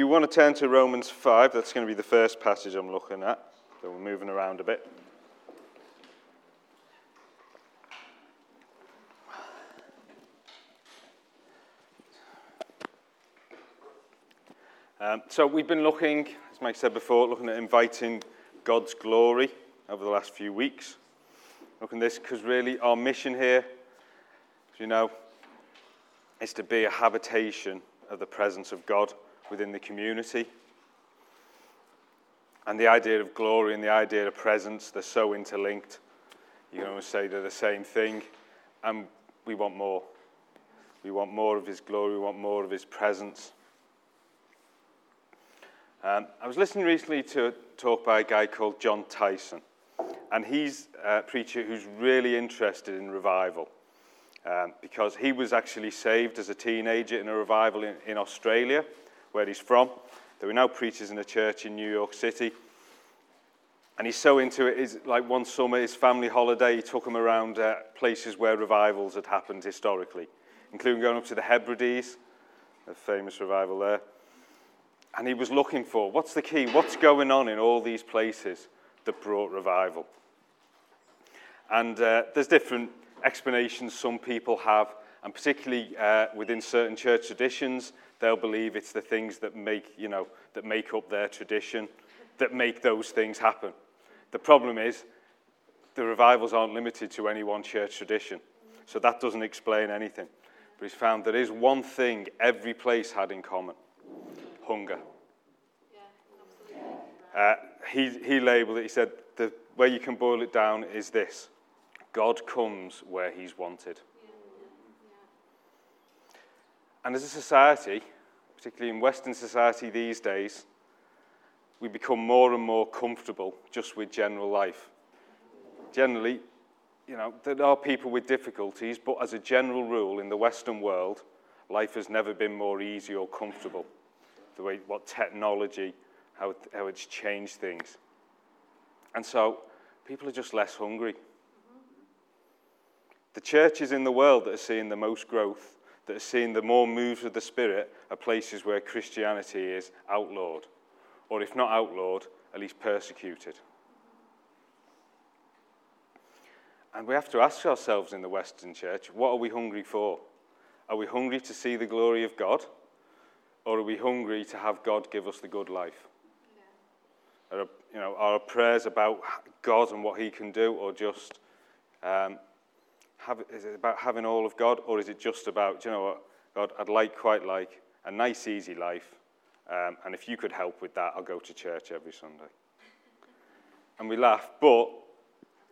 You want to turn to Romans 5, that's going to be the first passage I'm looking at. So we're moving around a bit. Um, so we've been looking, as Mike said before, looking at inviting God's glory over the last few weeks. Looking at this because really our mission here, as you know, is to be a habitation of the presence of God within the community. And the idea of glory and the idea of presence, they're so interlinked. You can almost say they're the same thing. And we want more. We want more of His glory, we want more of His presence. Um, I was listening recently to a talk by a guy called Jon Tyson. And he's a preacher who's really interested in revival. Um, because he was actually saved as a teenager in a revival in, in Australia where he's from. There were now preachers in a church in New York City. And he's so into it. Is like one summer, his family holiday, he took them around uh, places where revivals had happened historically, including going up to the Hebrides, a famous revival there. And he was looking for what's the key? What's going on in all these places that brought revival? And uh, there's different explanations some people have, and particularly uh, within certain church traditions, they'll believe it's the things that make, you know, that make up their tradition, that make those things happen. The problem is the revivals aren't limited to any one church tradition. So that doesn't explain anything. But he's found there is one thing every place had in common hunger. Uh, he, he labeled it, he said, the way you can boil it down is this God comes where he's wanted. And as a society, particularly in Western society these days, we become more and more comfortable just with general life. Generally, you know, there are people with difficulties, but as a general rule in the Western world, life has never been more easy or comfortable. The way what technology, how, how it's changed things. And so people are just less hungry. The churches in the world that are seeing the most growth that are seeing the more moves of the Spirit are places where Christianity is outlawed, or if not outlawed, at least persecuted. And we have to ask ourselves in the Western church what are we hungry for? Are we hungry to see the glory of God? Or are we hungry to have God give us the good life? Are, you know, are our prayers about God and what He can do, or just um, have, is it about having all of God, or is it just about, you know what, God, I'd like, quite like, a nice, easy life, um, and if you could help with that, I'll go to church every Sunday. And we laugh, but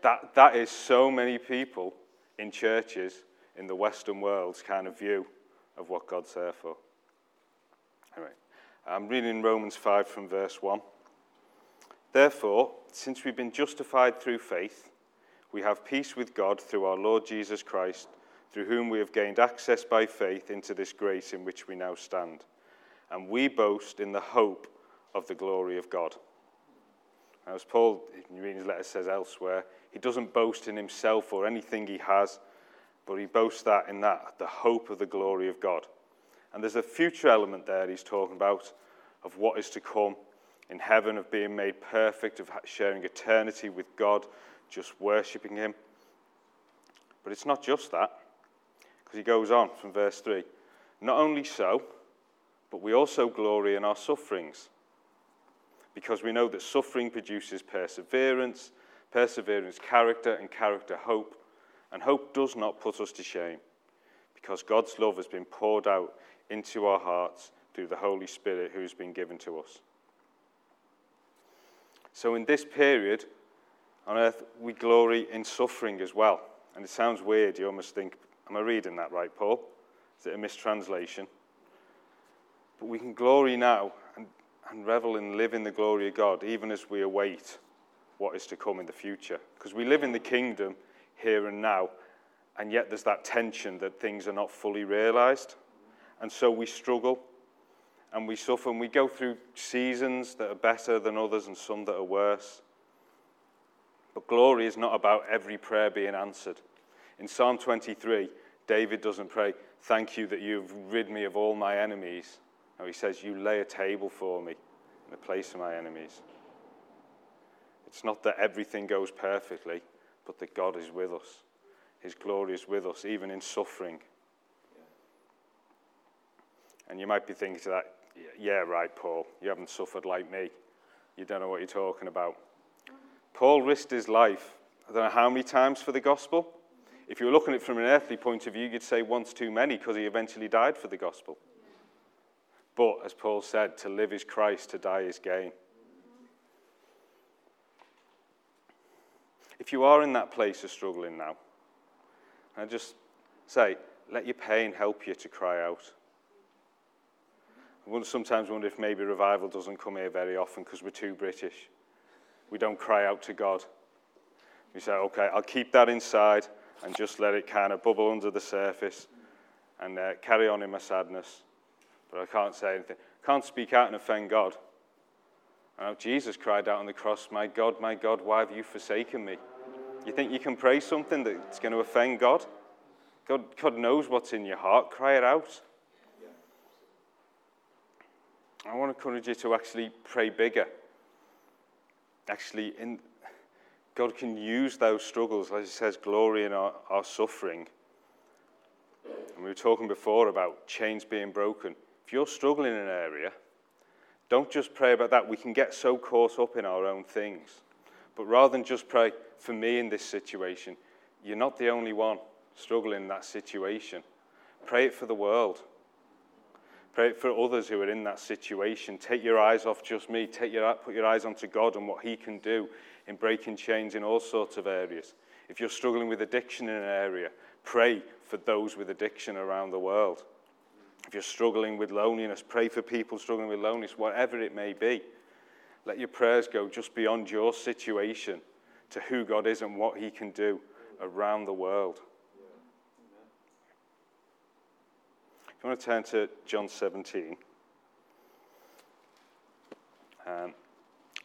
that, that is so many people in churches in the Western world's kind of view of what God's there for. Anyway, I'm reading Romans 5 from verse 1. Therefore, since we've been justified through faith, we have peace with God through our Lord Jesus Christ, through whom we have gained access by faith into this grace in which we now stand. And we boast in the hope of the glory of God. As Paul, in his letter, says elsewhere, he doesn't boast in himself or anything he has, but he boasts that in that, the hope of the glory of God. And there's a future element there he's talking about of what is to come in heaven, of being made perfect, of sharing eternity with God, just worshipping him. But it's not just that, because he goes on from verse 3. Not only so, but we also glory in our sufferings, because we know that suffering produces perseverance, perseverance, character, and character, hope. And hope does not put us to shame, because God's love has been poured out into our hearts through the Holy Spirit who has been given to us. So, in this period, on earth, we glory in suffering as well. And it sounds weird. You almost think, am I reading that right, Paul? Is it a mistranslation? But we can glory now and, and revel in living the glory of God, even as we await what is to come in the future. Because we live in the kingdom here and now, and yet there's that tension that things are not fully realized. And so we struggle and we suffer, and we go through seasons that are better than others and some that are worse. But glory is not about every prayer being answered. In Psalm 23, David doesn't pray, Thank you that you've rid me of all my enemies. No, he says, You lay a table for me in the place of my enemies. It's not that everything goes perfectly, but that God is with us. His glory is with us, even in suffering. And you might be thinking to that, yeah, right, Paul, you haven't suffered like me. You don't know what you're talking about. Paul risked his life, I don't know how many times for the gospel. If you were looking at it from an earthly point of view, you'd say once too many because he eventually died for the gospel. But as Paul said, to live is Christ, to die is gain. If you are in that place of struggling now, I just say, let your pain help you to cry out. I sometimes wonder if maybe revival doesn't come here very often because we're too British. We don't cry out to God. We say, okay, I'll keep that inside and just let it kind of bubble under the surface and uh, carry on in my sadness. But I can't say anything. Can't speak out and offend God. Know Jesus cried out on the cross, My God, my God, why have you forsaken me? You think you can pray something that's going to offend God? God, God knows what's in your heart. Cry it out. I want to encourage you to actually pray bigger. Actually, in, God can use those struggles, as He says, glory in our, our suffering. And we were talking before about chains being broken. If you're struggling in an area, don't just pray about that. We can get so caught up in our own things. But rather than just pray for me in this situation, you're not the only one struggling in that situation. Pray it for the world. Pray for others who are in that situation. Take your eyes off just me. Take your, put your eyes onto God and what He can do in breaking chains in all sorts of areas. If you're struggling with addiction in an area, pray for those with addiction around the world. If you're struggling with loneliness, pray for people struggling with loneliness, whatever it may be. Let your prayers go just beyond your situation to who God is and what He can do around the world. If you want to turn to John 17, um,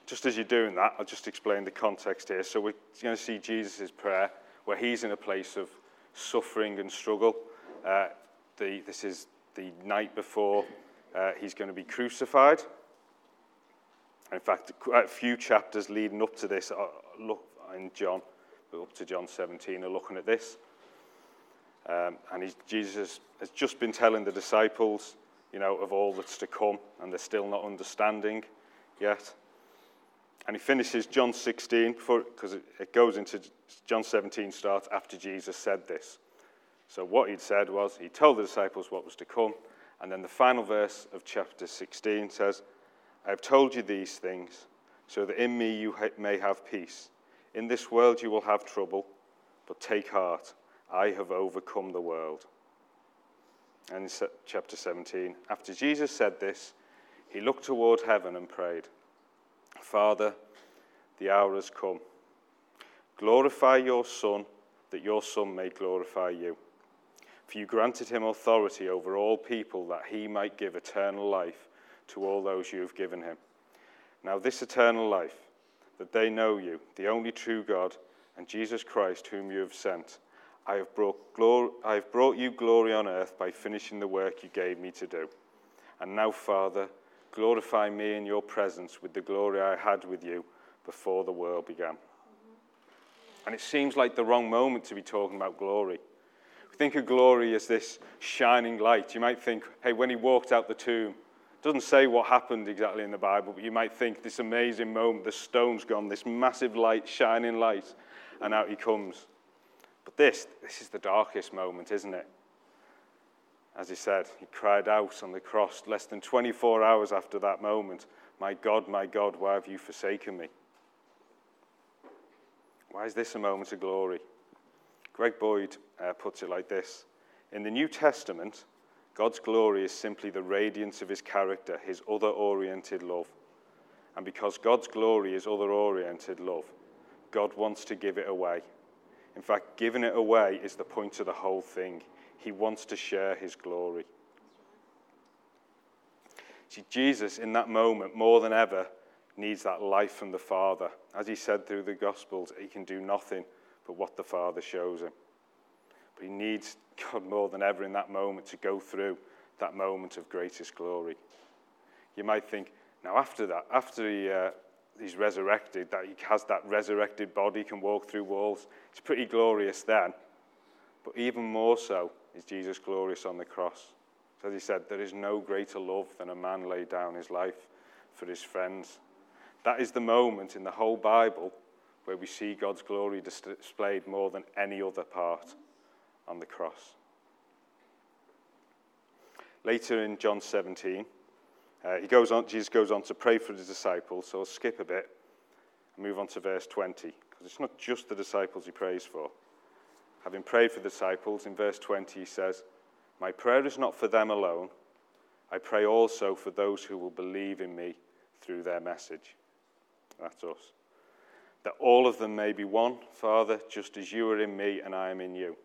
just as you're doing that, I'll just explain the context here. So we're going to see Jesus' prayer where he's in a place of suffering and struggle. Uh, the, this is the night before uh, he's going to be crucified. In fact, a few chapters leading up to this, uh, look in John, up to John 17, are looking at this. Um, and Jesus has just been telling the disciples, you know, of all that's to come, and they're still not understanding yet. And he finishes John 16 because it, it goes into John 17 starts after Jesus said this. So what he'd said was he told the disciples what was to come, and then the final verse of chapter 16 says, "I have told you these things, so that in me you may have peace. In this world you will have trouble, but take heart." I have overcome the world. And in chapter 17, after Jesus said this, he looked toward heaven and prayed, Father, the hour has come. Glorify your Son, that your Son may glorify you. For you granted him authority over all people, that he might give eternal life to all those you have given him. Now, this eternal life, that they know you, the only true God, and Jesus Christ, whom you have sent. I have, I have brought you glory on earth by finishing the work you gave me to do. And now, Father, glorify me in your presence with the glory I had with you before the world began. And it seems like the wrong moment to be talking about glory. We think of glory as this shining light. You might think, hey, when he walked out the tomb, it doesn't say what happened exactly in the Bible, but you might think this amazing moment, the stone's gone, this massive light, shining light, and out he comes. But this, this is the darkest moment, isn't it? As he said, he cried out on the cross less than 24 hours after that moment, My God, my God, why have you forsaken me? Why is this a moment of glory? Greg Boyd uh, puts it like this In the New Testament, God's glory is simply the radiance of his character, his other oriented love. And because God's glory is other oriented love, God wants to give it away. In fact, giving it away is the point of the whole thing. He wants to share his glory. See, Jesus, in that moment, more than ever, needs that life from the Father. As he said through the Gospels, he can do nothing but what the Father shows him. But he needs God more than ever in that moment to go through that moment of greatest glory. You might think, now after that, after he, uh, he's resurrected, that he has that resurrected body, can walk through walls, it's pretty glorious then. But even more so is Jesus glorious on the cross. As he said, there is no greater love than a man lay down his life for his friends. That is the moment in the whole Bible where we see God's glory displayed more than any other part on the cross. Later in John 17, uh, he goes on, Jesus goes on to pray for the disciples, so I'll skip a bit and move on to verse 20, because it's not just the disciples he prays for. Having prayed for the disciples, in verse 20 he says, My prayer is not for them alone. I pray also for those who will believe in me through their message. That's us. That all of them may be one, Father, just as you are in me and I am in you.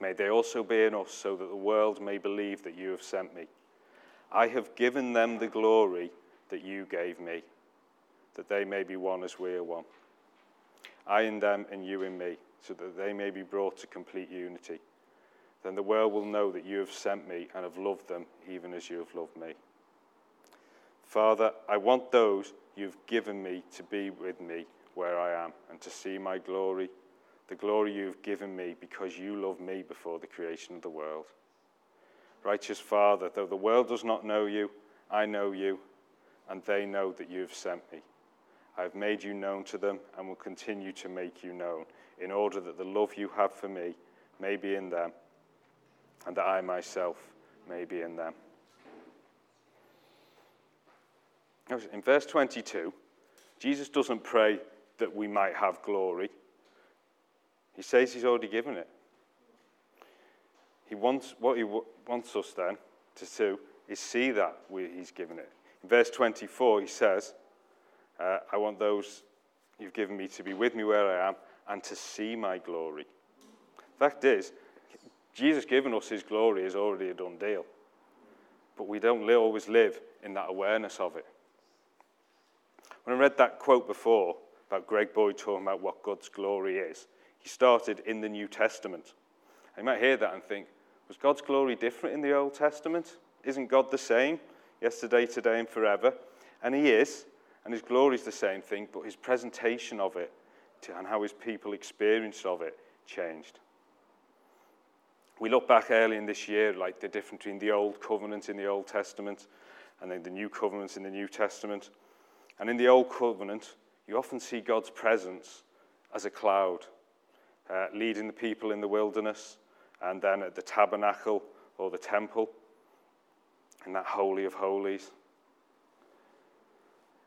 May they also be in us, so that the world may believe that you have sent me. I have given them the glory that you gave me, that they may be one as we are one. I in them and you in me, so that they may be brought to complete unity. Then the world will know that you have sent me and have loved them even as you have loved me. Father, I want those you've given me to be with me where I am and to see my glory, the glory you've given me because you loved me before the creation of the world. Righteous Father, though the world does not know you, I know you, and they know that you have sent me. I have made you known to them and will continue to make you known, in order that the love you have for me may be in them, and that I myself may be in them. In verse 22, Jesus doesn't pray that we might have glory. He says he's already given it. He wants, what he wants us then to do is see that he's given it. In verse 24, he says, uh, I want those you've given me to be with me where I am and to see my glory. Fact is, Jesus giving us his glory is already a done deal. But we don't always live in that awareness of it. When I read that quote before about Greg Boyd talking about what God's glory is, he started in the New Testament. You might hear that and think, was God's glory different in the Old Testament? Isn't God the same yesterday, today, and forever? And He is, and His glory is the same thing, but His presentation of it and how His people experience of it changed. We look back early in this year, like the difference between the Old Covenant in the Old Testament and then the New Covenant in the New Testament. And in the Old Covenant, you often see God's presence as a cloud, uh, leading the people in the wilderness, and then at the tabernacle or the temple, in that Holy of Holies.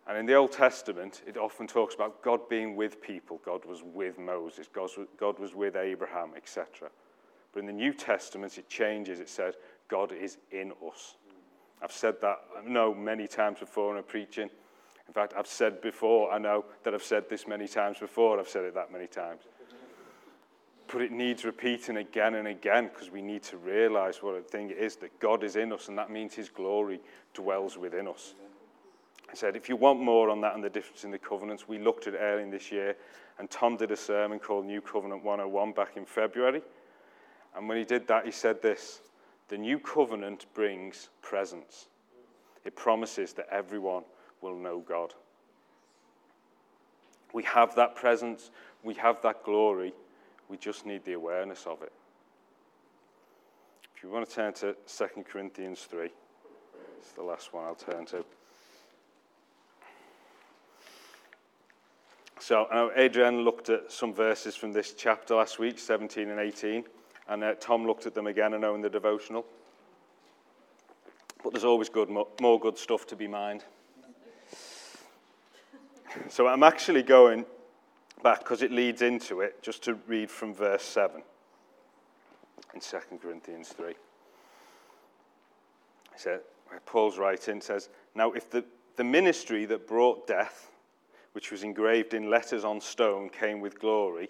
And in the Old Testament, it often talks about God being with people. God was with Moses, God was with Abraham, etc. But in the New Testament, it changes. It says, God is in us. I've said that, I know, many times before in a preaching. In fact, I've said before, I know that I've said this many times before, I've said it that many times. But it needs repeating again and again because we need to realize what a thing it is that God is in us, and that means His glory dwells within us. I said, if you want more on that and the difference in the covenants, we looked at it early in this year, and Tom did a sermon called New Covenant 101 back in February. And when he did that, he said this The new covenant brings presence, it promises that everyone will know God. We have that presence, we have that glory, we just need the awareness of it. If you want to turn to 2 Corinthians 3, it's the last one I'll turn to. So, Adrian looked at some verses from this chapter last week, 17 and 18, and uh, Tom looked at them again, I know, in the devotional. But there's always good, more good stuff to be mined. So I'm actually going back because it leads into it, just to read from verse 7 in 2 Corinthians 3. So Paul's writing says, Now if the, the ministry that brought death, which was engraved in letters on stone, came with glory,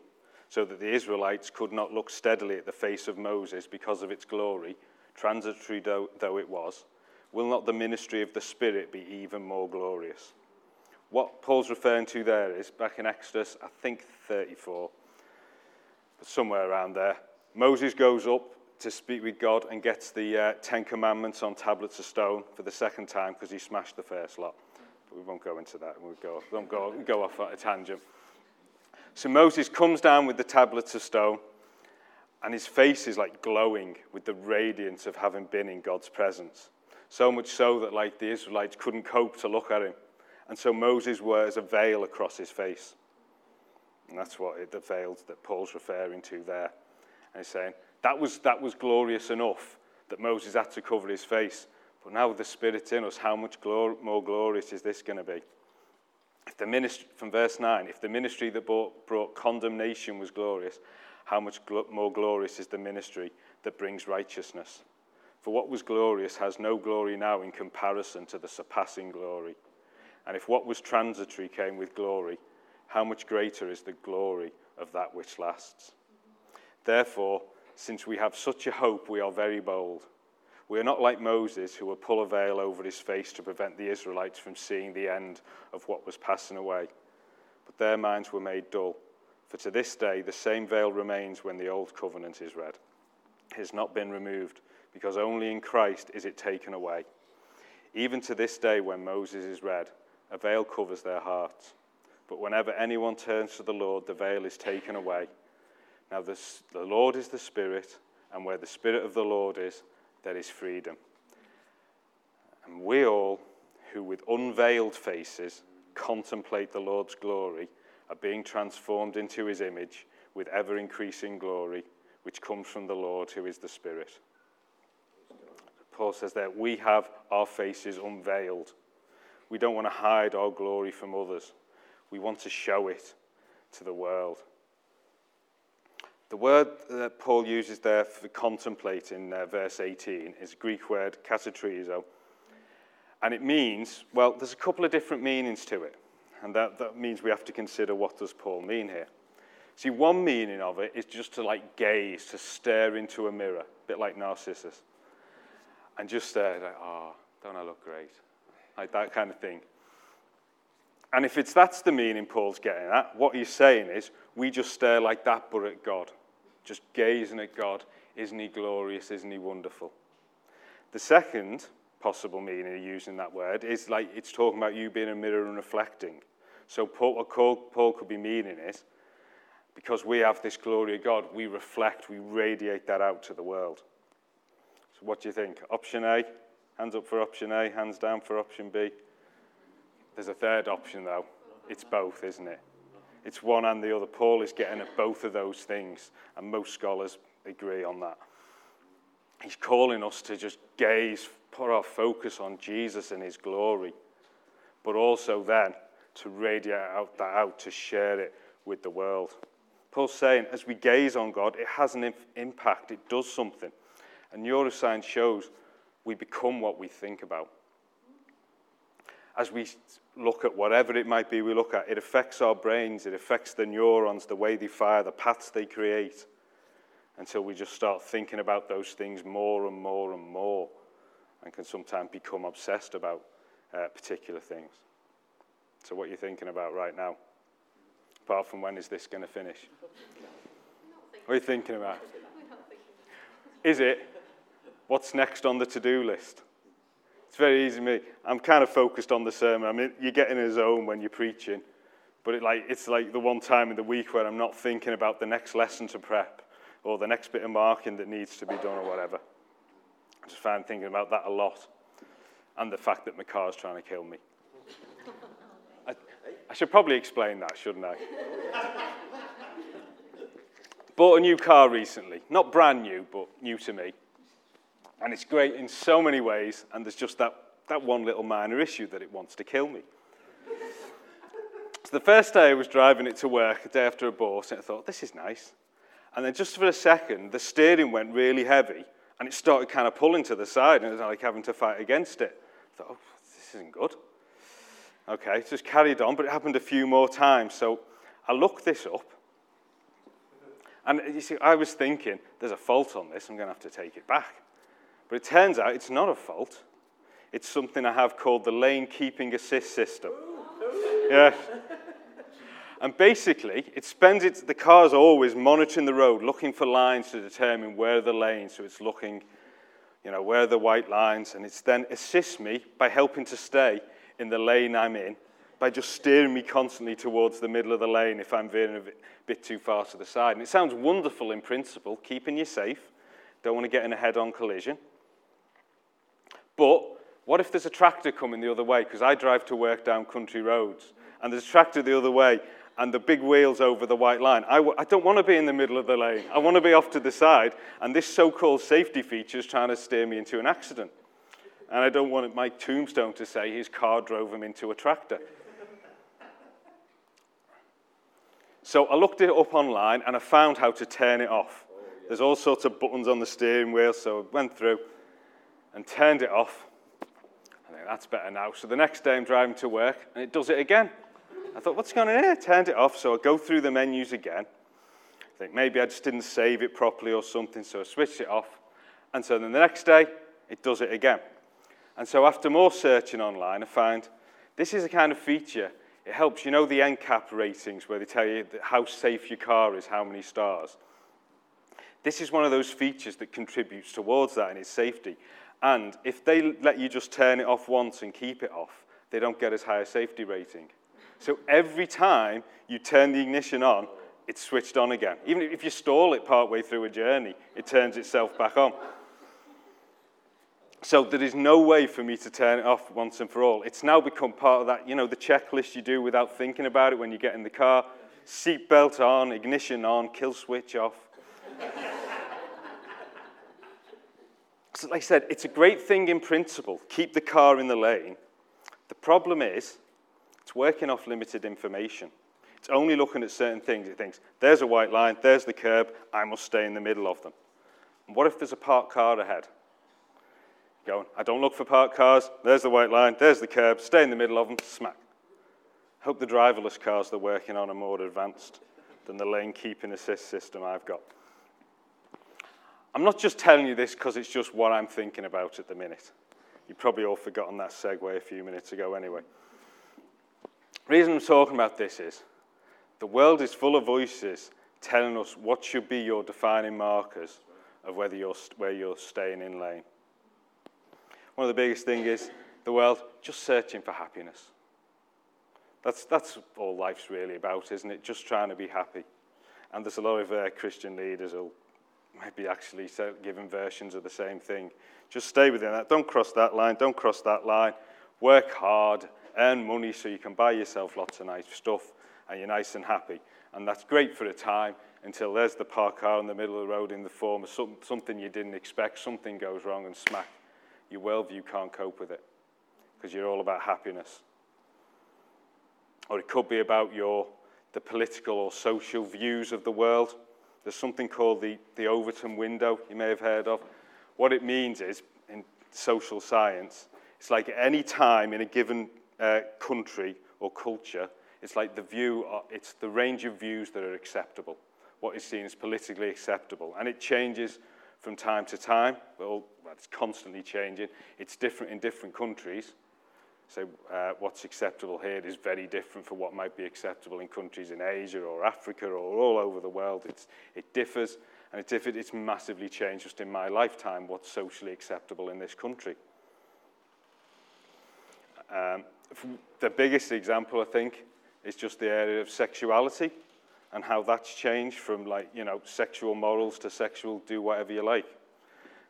so that the Israelites could not look steadily at the face of Moses because of its glory, transitory though, though it was, will not the ministry of the Spirit be even more glorious? What Paul's referring to there is back in Exodus, I think 34, somewhere around there. Moses goes up to speak with God and gets the uh, Ten Commandments on tablets of stone for the second time because he smashed the first lot. But we won't go into that. We'll go, won't go, go off at a tangent. So Moses comes down with the tablets of stone, and his face is like glowing with the radiance of having been in God's presence. So much so that like the Israelites couldn't cope to look at him. And so Moses wears a veil across his face. And that's what it, the veil that Paul's referring to there. And he's saying, that was, that was glorious enough that Moses had to cover his face. But now with the Spirit in us, how much glor- more glorious is this going to be? If the ministry, from verse 9, if the ministry that brought, brought condemnation was glorious, how much gl- more glorious is the ministry that brings righteousness? For what was glorious has no glory now in comparison to the surpassing glory. And if what was transitory came with glory, how much greater is the glory of that which lasts? Therefore, since we have such a hope, we are very bold. We are not like Moses, who would pull a veil over his face to prevent the Israelites from seeing the end of what was passing away. But their minds were made dull. For to this day, the same veil remains when the old covenant is read. It has not been removed, because only in Christ is it taken away. Even to this day, when Moses is read, a veil covers their hearts. But whenever anyone turns to the Lord, the veil is taken away. Now, this, the Lord is the Spirit, and where the Spirit of the Lord is, there is freedom. And we all, who with unveiled faces contemplate the Lord's glory, are being transformed into his image with ever increasing glory, which comes from the Lord, who is the Spirit. Paul says that we have our faces unveiled. We don't want to hide our glory from others, we want to show it to the world. The word that Paul uses there for contemplate in uh, verse 18 is Greek word katoptrizo. And it means, well, there's a couple of different meanings to it. And that, that means we have to consider what does Paul mean here. See, one meaning of it is just to like gaze, to stare into a mirror, a bit like Narcissus. And just stare, like, oh, don't I look great? Like that kind of thing. And if it's that's the meaning Paul's getting at, what he's saying is we just stare like that, but at God. Just gazing at God. Isn't he glorious? Isn't he wonderful? The second possible meaning of using that word is like it's talking about you being a mirror and reflecting. So Paul, what Paul could be meaning is because we have this glory of God, we reflect, we radiate that out to the world. So what do you think? Option A? Hands up for option A, hands down for option B. There's a third option, though. It's both, isn't it? It's one and the other. Paul is getting at both of those things, and most scholars agree on that. He's calling us to just gaze, put our focus on Jesus and his glory, but also then to radiate out that out, to share it with the world. Paul's saying, as we gaze on God, it has an impact, it does something. And neuroscience shows we become what we think about as we look at whatever it might be we look at, it affects our brains, it affects the neurons, the way they fire, the paths they create, until we just start thinking about those things more and more and more, and can sometimes become obsessed about uh, particular things. So, what you're thinking about right now? Apart from when is this going to finish? What are you thinking about? Is it? What's next on the to do list? It's very easy me. I'm kind of focused on the sermon. I mean, you get in a zone when you're preaching, but it like, it's like the one time in the week where I'm not thinking about the next lesson to prep or the next bit of marking that needs to be done or whatever. I just find thinking about that a lot. And the fact that my car's trying to kill me. I, I should probably explain that, shouldn't I? Bought a new car recently. Not brand new, but new to me. And it's great in so many ways, and there's just that, that one little minor issue that it wants to kill me. so the first day I was driving it to work, a day after I bought it, I thought, this is nice. And then just for a second, the steering went really heavy, and it started kind of pulling to the side, and it was like having to fight against it. I thought, oh, this isn't good. Okay, just carried on, but it happened a few more times. So I looked this up. And you see, I was thinking, there's a fault on this, I'm going to have to take it back. But it turns out it's not a fault. It's something I have called the lane keeping assist system. Yeah. And basically, it spends its, the car's always monitoring the road, looking for lines to determine where the lanes. So it's looking, you know, where the white lines, and it's then assists me by helping to stay in the lane I'm in by just steering me constantly towards the middle of the lane if I'm veering a bit, bit too far to the side. And it sounds wonderful in principle, keeping you safe. Don't want to get in a head-on collision. But what if there's a tractor coming the other way? Because I drive to work down country roads, and there's a tractor the other way, and the big wheels over the white line. I w- I don't want to be in the middle of the lane. I want to be off to the side, and this so-called safety feature is trying to steer me into an accident. And I don't want my tombstone to say his car drove him into a tractor. So I looked it up online and I found how to turn it off. There's all sorts of buttons on the steering wheel, so I went through and turned it off. I think that's better now. So the next day I'm driving to work and it does it again. I thought, what's going on here? Turned it off, so I go through the menus again. I think maybe I just didn't save it properly or something, so I switched it off. And so then the next day, it does it again. And so after more searching online, I found this is a kind of feature it helps, you know, the NCAP ratings where they tell you how safe your car is, how many stars. This is one of those features that contributes towards that in its safety. And if they let you just turn it off once and keep it off, they don't get as high a safety rating. So every time you turn the ignition on, it's switched on again. Even if you stall it partway through a journey, it turns itself back on. So there is no way for me to turn it off once and for all. It's now become part of that, you know, the checklist you do without thinking about it when you get in the car. Seatbelt on, ignition on, kill switch off. So like I said, it's a great thing in principle. Keep the car in the lane. The problem is, it's working off limited information. It's only looking at certain things. It thinks, there's a white line, there's the curb, I must stay in the middle of them. And what if there's a parked car ahead? going, I don't look for parked cars, there's the white line, there's the curb, stay in the middle of them, smack. Hope the driverless cars they're working on are more advanced than the lane keeping assist system I've got. I'm not just telling you this because it's just what I'm thinking about at the minute. You've probably all forgotten that segue a few minutes ago anyway. The reason I'm talking about this is the world is full of voices telling us what should be your defining markers of whether you're, where you're staying in lane. One of the biggest things is the world just searching for happiness. That's, that's all life's really about, isn't it? Just trying to be happy. And there's a lot of uh, Christian leaders who maybe actually giving versions of the same thing. Just stay within that. Don't cross that line. Don't cross that line. Work hard. Earn money so you can buy yourself lots of nice stuff and you're nice and happy. And that's great for a time until there's the park car in the middle of the road in the form of some, something you didn't expect. Something goes wrong and smack your worldview can't cope with it because you're all about happiness. Or it could be about your, the political or social views of the world. There's something called the, the Overton window, you may have heard of. What it means is, in social science, it's like any time in a given uh, country or culture, it's like the view, uh, it's the range of views that are acceptable, what is seen as politically acceptable. And it changes from time to time. Well, it's constantly changing. It's different in different countries. So uh, what's acceptable here is very different from what might be acceptable in countries in Asia or Africa or all over the world. It's, it differs, and it differed, it's massively changed just in my lifetime what's socially acceptable in this country. Um, the biggest example, I think, is just the area of sexuality and how that's changed from like, you know, sexual morals to sexual do whatever you like.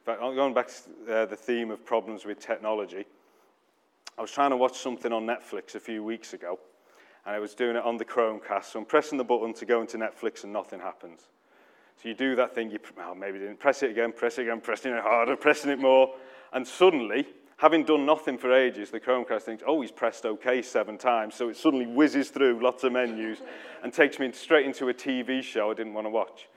But going back to uh, the theme of problems with technology, I was trying to watch something on Netflix a few weeks ago, and I was doing it on the Chromecast. So I'm pressing the button to go into Netflix, and nothing happens. So you do that thing, you oh, maybe didn't press it again, press it again, pressing it harder, pressing it more, and suddenly having done nothing for ages, the Chromecast thinks, oh, he's pressed OK seven times. So it suddenly whizzes through lots of menus and takes me straight into a TV show I didn't want to watch.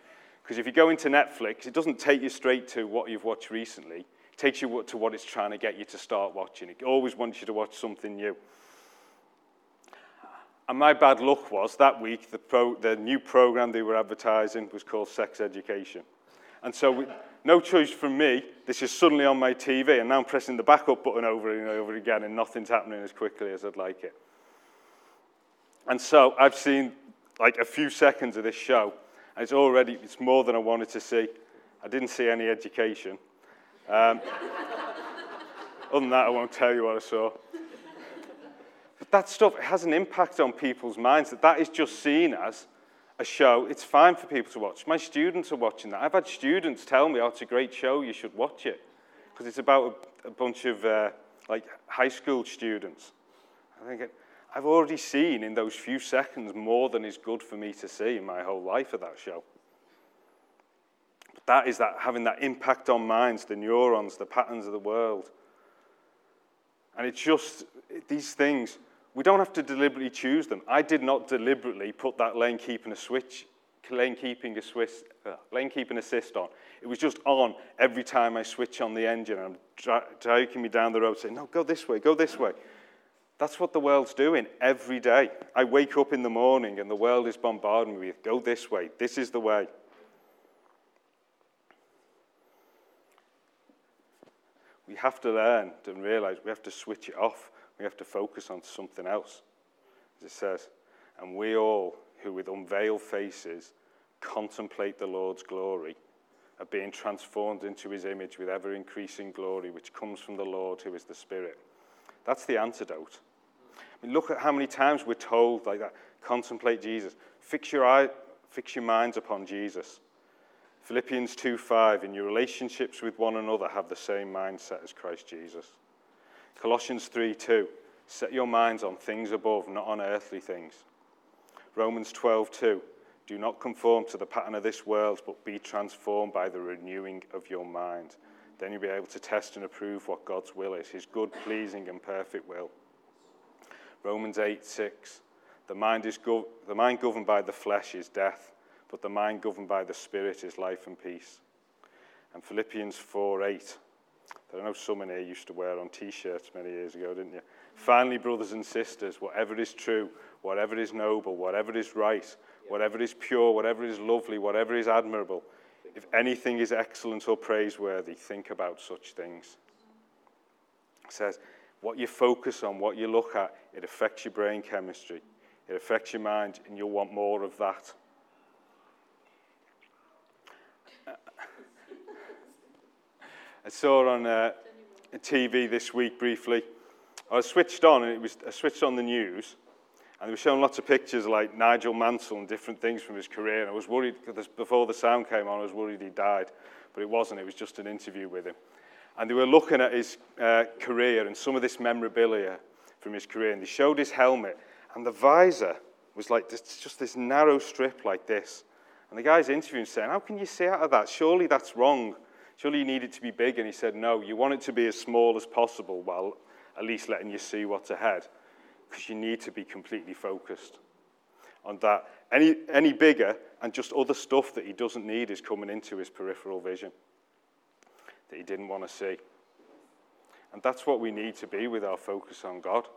Because if you go into Netflix, it doesn't take you straight to what you've watched recently. Takes you to what it's trying to get you to start watching. It always wants you to watch something new. And my bad luck was that week, the, pro, the new program they were advertising was called Sex Education. And so no choice from me. This is suddenly on my TV, and now I'm pressing the backup button over and over again, and nothing's happening as quickly as I'd like it. And so I've seen like a few seconds of this show, and it's already it's more than I wanted to see. I didn't see any education. Um, other than that, I won't tell you what I saw. But that stuff has an impact on people's minds. That that is just seen as a show. It's fine for people to watch. My students are watching that. I've had students tell me, "Oh, it's a great show. You should watch it," because it's about a, a bunch of uh, like high school students. I think I've already seen in those few seconds more than is good for me to see in my whole life of that show. That is that having that impact on minds, the neurons, the patterns of the world. And it's just these things, we don't have to deliberately choose them. I did not deliberately put that lane keeping a switch, lane keeping a Swiss, uh, lane keeping assist on. It was just on every time I switch on the engine. I'm dragging me down the road saying, no, go this way, go this way. That's what the world's doing every day. I wake up in the morning and the world is bombarding me with, go this way, this is the way. Have to learn and realize we have to switch it off. We have to focus on something else, as it says. And we all, who with unveiled faces contemplate the Lord's glory, are being transformed into his image with ever increasing glory, which comes from the Lord who is the Spirit. That's the antidote. I mean, look at how many times we're told like that contemplate Jesus. Fix your, eye, fix your minds upon Jesus. Philippians 2:5 in your relationships with one another have the same mindset as Christ Jesus. Colossians 3:2 set your minds on things above, not on earthly things. Romans 12:2 do not conform to the pattern of this world, but be transformed by the renewing of your mind. Then you'll be able to test and approve what God's will is, his good, pleasing, and perfect will. Romans 8 6. The mind, is the mind governed by the flesh is death, but the mind governed by the Spirit is life and peace. And Philippians 4 8. That I know some in here used to wear on t shirts many years ago, didn't you? Finally, brothers and sisters, whatever is true, whatever is noble, whatever is right, whatever is pure, whatever is lovely, whatever is admirable, if anything is excellent or praiseworthy, think about such things. It says, what you focus on, what you look at, it affects your brain chemistry, it affects your mind, and you'll want more of that. I saw on uh, TV this week briefly. I switched on, and it was I switched on the news, and they were showing lots of pictures like Nigel Mansell and different things from his career. And I was worried because before the sound came on, I was worried he died, but it wasn't. It was just an interview with him. And they were looking at his uh, career and some of this memorabilia from his career. And they showed his helmet, and the visor was like just this narrow strip like this. And the guy's interviewing saying, How can you see out of that? Surely that's wrong. Surely you need it to be big. And he said, No, you want it to be as small as possible while at least letting you see what's ahead. Because you need to be completely focused on that. Any, any bigger and just other stuff that he doesn't need is coming into his peripheral vision that he didn't want to see. And that's what we need to be with our focus on God.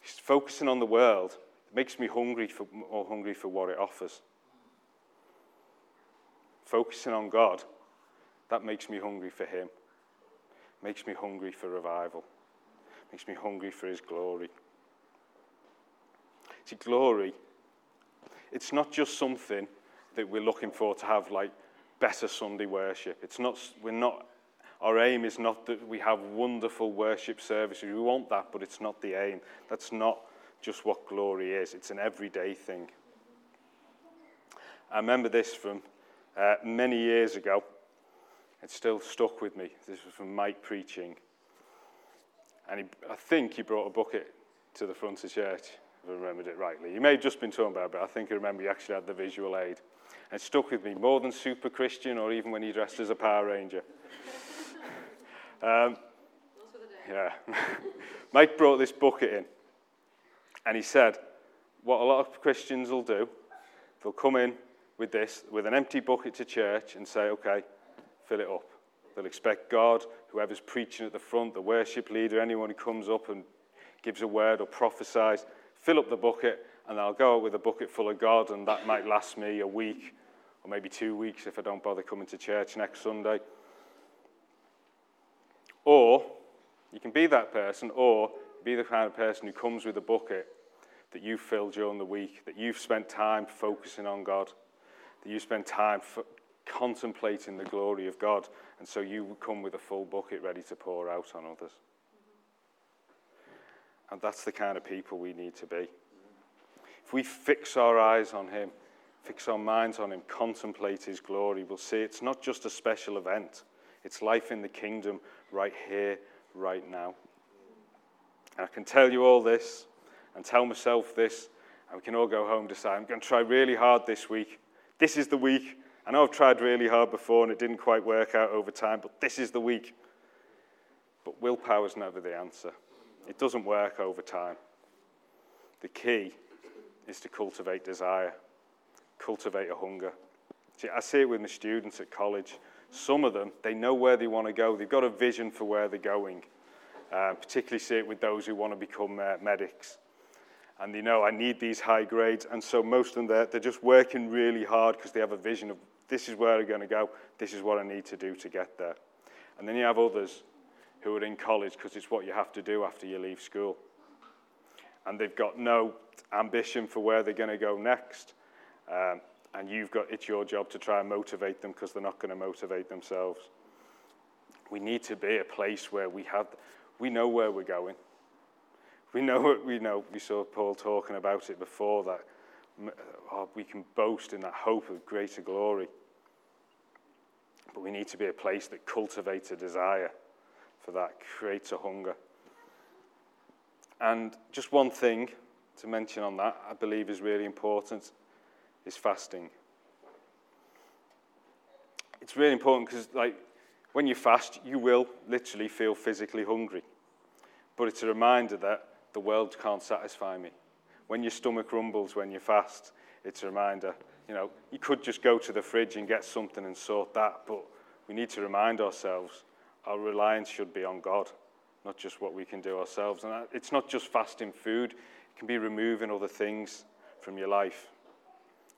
Focusing on the world makes me hungry for, more hungry for what it offers. Focusing on God, that makes me hungry for Him. Makes me hungry for revival. Makes me hungry for His glory. See, glory, it's not just something that we're looking for to have like better Sunday worship. It's not, we're not, our aim is not that we have wonderful worship services. We want that, but it's not the aim. That's not just what glory is, it's an everyday thing. I remember this from uh, many years ago. It's still stuck with me. This was from Mike preaching. And he, I think he brought a bucket to the front of church, if I remembered it rightly. He may have just been talking about it, but I think I remember he actually had the visual aid. And it stuck with me more than Super Christian or even when he dressed as a Power Ranger. um, yeah. Mike brought this bucket in. And he said, what a lot of Christians will do, they'll come in with this, with an empty bucket to church and say, okay, fill it up. They'll expect God, whoever's preaching at the front, the worship leader, anyone who comes up and gives a word or prophesies, fill up the bucket and I'll go out with a bucket full of God, and that might last me a week or maybe two weeks if I don't bother coming to church next Sunday. Or you can be that person, or be the kind of person who comes with a bucket that you filled during the week, that you've spent time focusing on God, that you spent time contemplating the glory of God, and so you come with a full bucket ready to pour out on others. And that's the kind of people we need to be. If we fix our eyes on Him, fix our minds on Him, contemplate His glory, we'll see it's not just a special event, it's life in the kingdom right here, right now. And I can tell you all this and tell myself this, and we can all go home decide I'm going to try really hard this week. This is the week. I know I've tried really hard before and it didn't quite work out over time, but this is the week. But willpower is never the answer. It doesn't work over time. The key is to cultivate desire, cultivate a hunger. See, I see it with my students at college. Some of them, they know where they want to go. They've got a vision for where they're going. Uh, particularly see it with those who want to become uh, medics. And they know, I need these high grades. And so most of them, they're, they're just working really hard because they have a vision of this is where I'm going to go. This is what I need to do to get there. And then you have others who are in college because it's what you have to do after you leave school. And they've got no ambition for where they're going to go next. Um, and you've got, it's your job to try and motivate them because they're not going to motivate themselves. We need to be a place where we have, we know where we're going. We know what we know. We saw Paul talking about it before that oh, we can boast in that hope of greater glory. But we need to be a place that cultivates a desire for that, creates a hunger. And just one thing to mention on that, I believe is really important, is fasting. It's really important because, like, when you fast, you will literally feel physically hungry. But it's a reminder that the world can't satisfy me. When your stomach rumbles when you fast, it's a reminder. You know, you could just go to the fridge and get something and sort that, but we need to remind ourselves our reliance should be on God, not just what we can do ourselves. And it's not just fasting food, it can be removing other things from your life.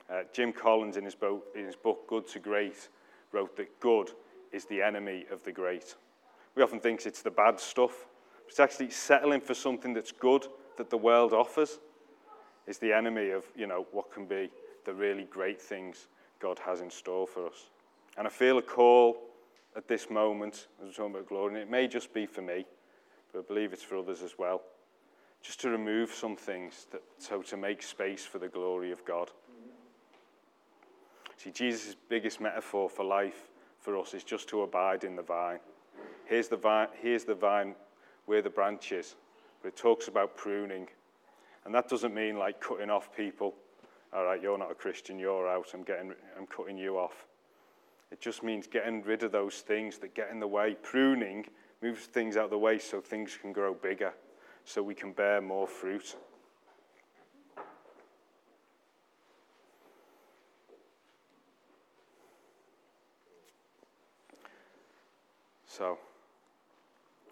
Uh, Jim Collins, in his, book, in his book Good to Great, wrote that good is the enemy of the great. We often think it's the bad stuff. It's actually settling for something that's good that the world offers is the enemy of, you know, what can be the really great things God has in store for us. And I feel a call at this moment, as we're talking about glory, and it may just be for me, but I believe it's for others as well, just to remove some things, that, so to make space for the glory of God. See, Jesus' biggest metaphor for life for us is just to abide in the vine. Here's the vine, here's the vine where the branches, but it talks about pruning. And that doesn't mean like cutting off people. All right, you're not a Christian, you're out, I'm, getting, I'm cutting you off. It just means getting rid of those things that get in the way. Pruning moves things out of the way so things can grow bigger, so we can bear more fruit. So,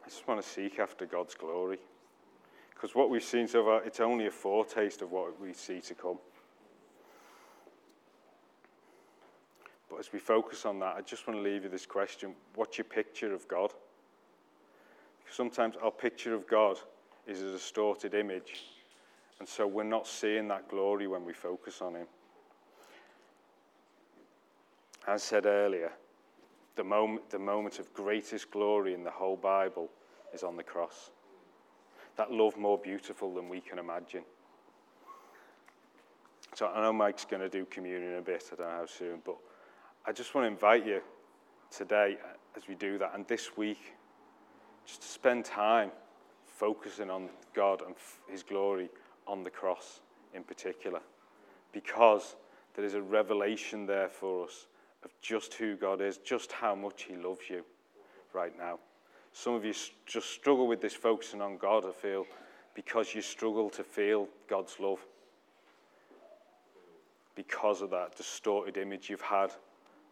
I just want to seek after God's glory. Because what we've seen so far, it's only a foretaste of what we see to come. But as we focus on that, I just want to leave you this question what's your picture of God? Sometimes our picture of God is a distorted image, and so we're not seeing that glory when we focus on Him. As said earlier, the moment, the moment of greatest glory in the whole Bible is on the cross. That love more beautiful than we can imagine. So I know Mike's going to do communion a bit, I don't know how soon, but I just want to invite you today as we do that and this week just to spend time focusing on God and His glory on the cross in particular. Because there is a revelation there for us of just who God is, just how much He loves you right now. Some of you just struggle with this focusing on God, I feel, because you struggle to feel God's love. Because of that distorted image you've had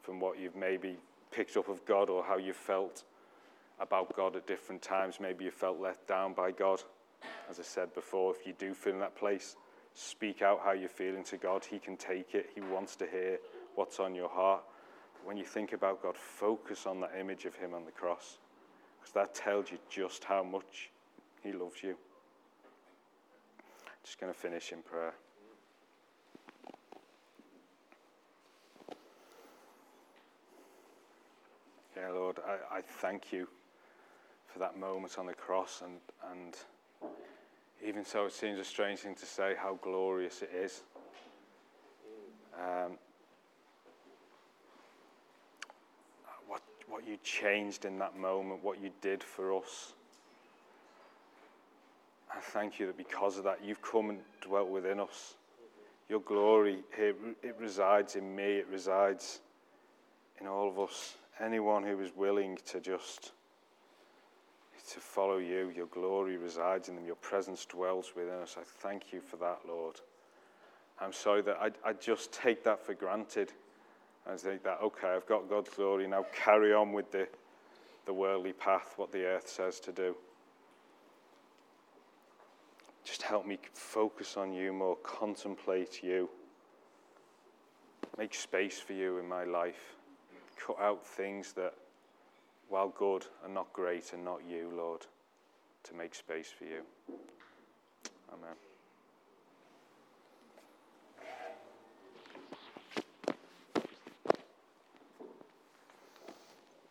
from what you've maybe picked up of God or how you felt about God at different times. Maybe you felt let down by God. As I said before, if you do feel in that place, speak out how you're feeling to God. He can take it, He wants to hear what's on your heart. When you think about God, focus on that image of Him on the cross, because that tells you just how much He loves you. Just going to finish in prayer. Yeah, Lord, I, I thank you for that moment on the cross, and, and even so, it seems a strange thing to say how glorious it is. Um, what, what you changed in that moment, what you did for us. I thank you that because of that, you've come and dwelt within us. Your glory, it, it resides in me, it resides in all of us. Anyone who is willing to just to follow you, your glory resides in them, your presence dwells within us. I thank you for that, Lord. I'm sorry that I, I just take that for granted. I think that, okay, I've got God's glory, now carry on with the, the worldly path, what the earth says to do. Just help me focus on you more, contemplate you. Make space for you in my life. Cut out things that, while good, are not great and not you, Lord, to make space for you. Amen.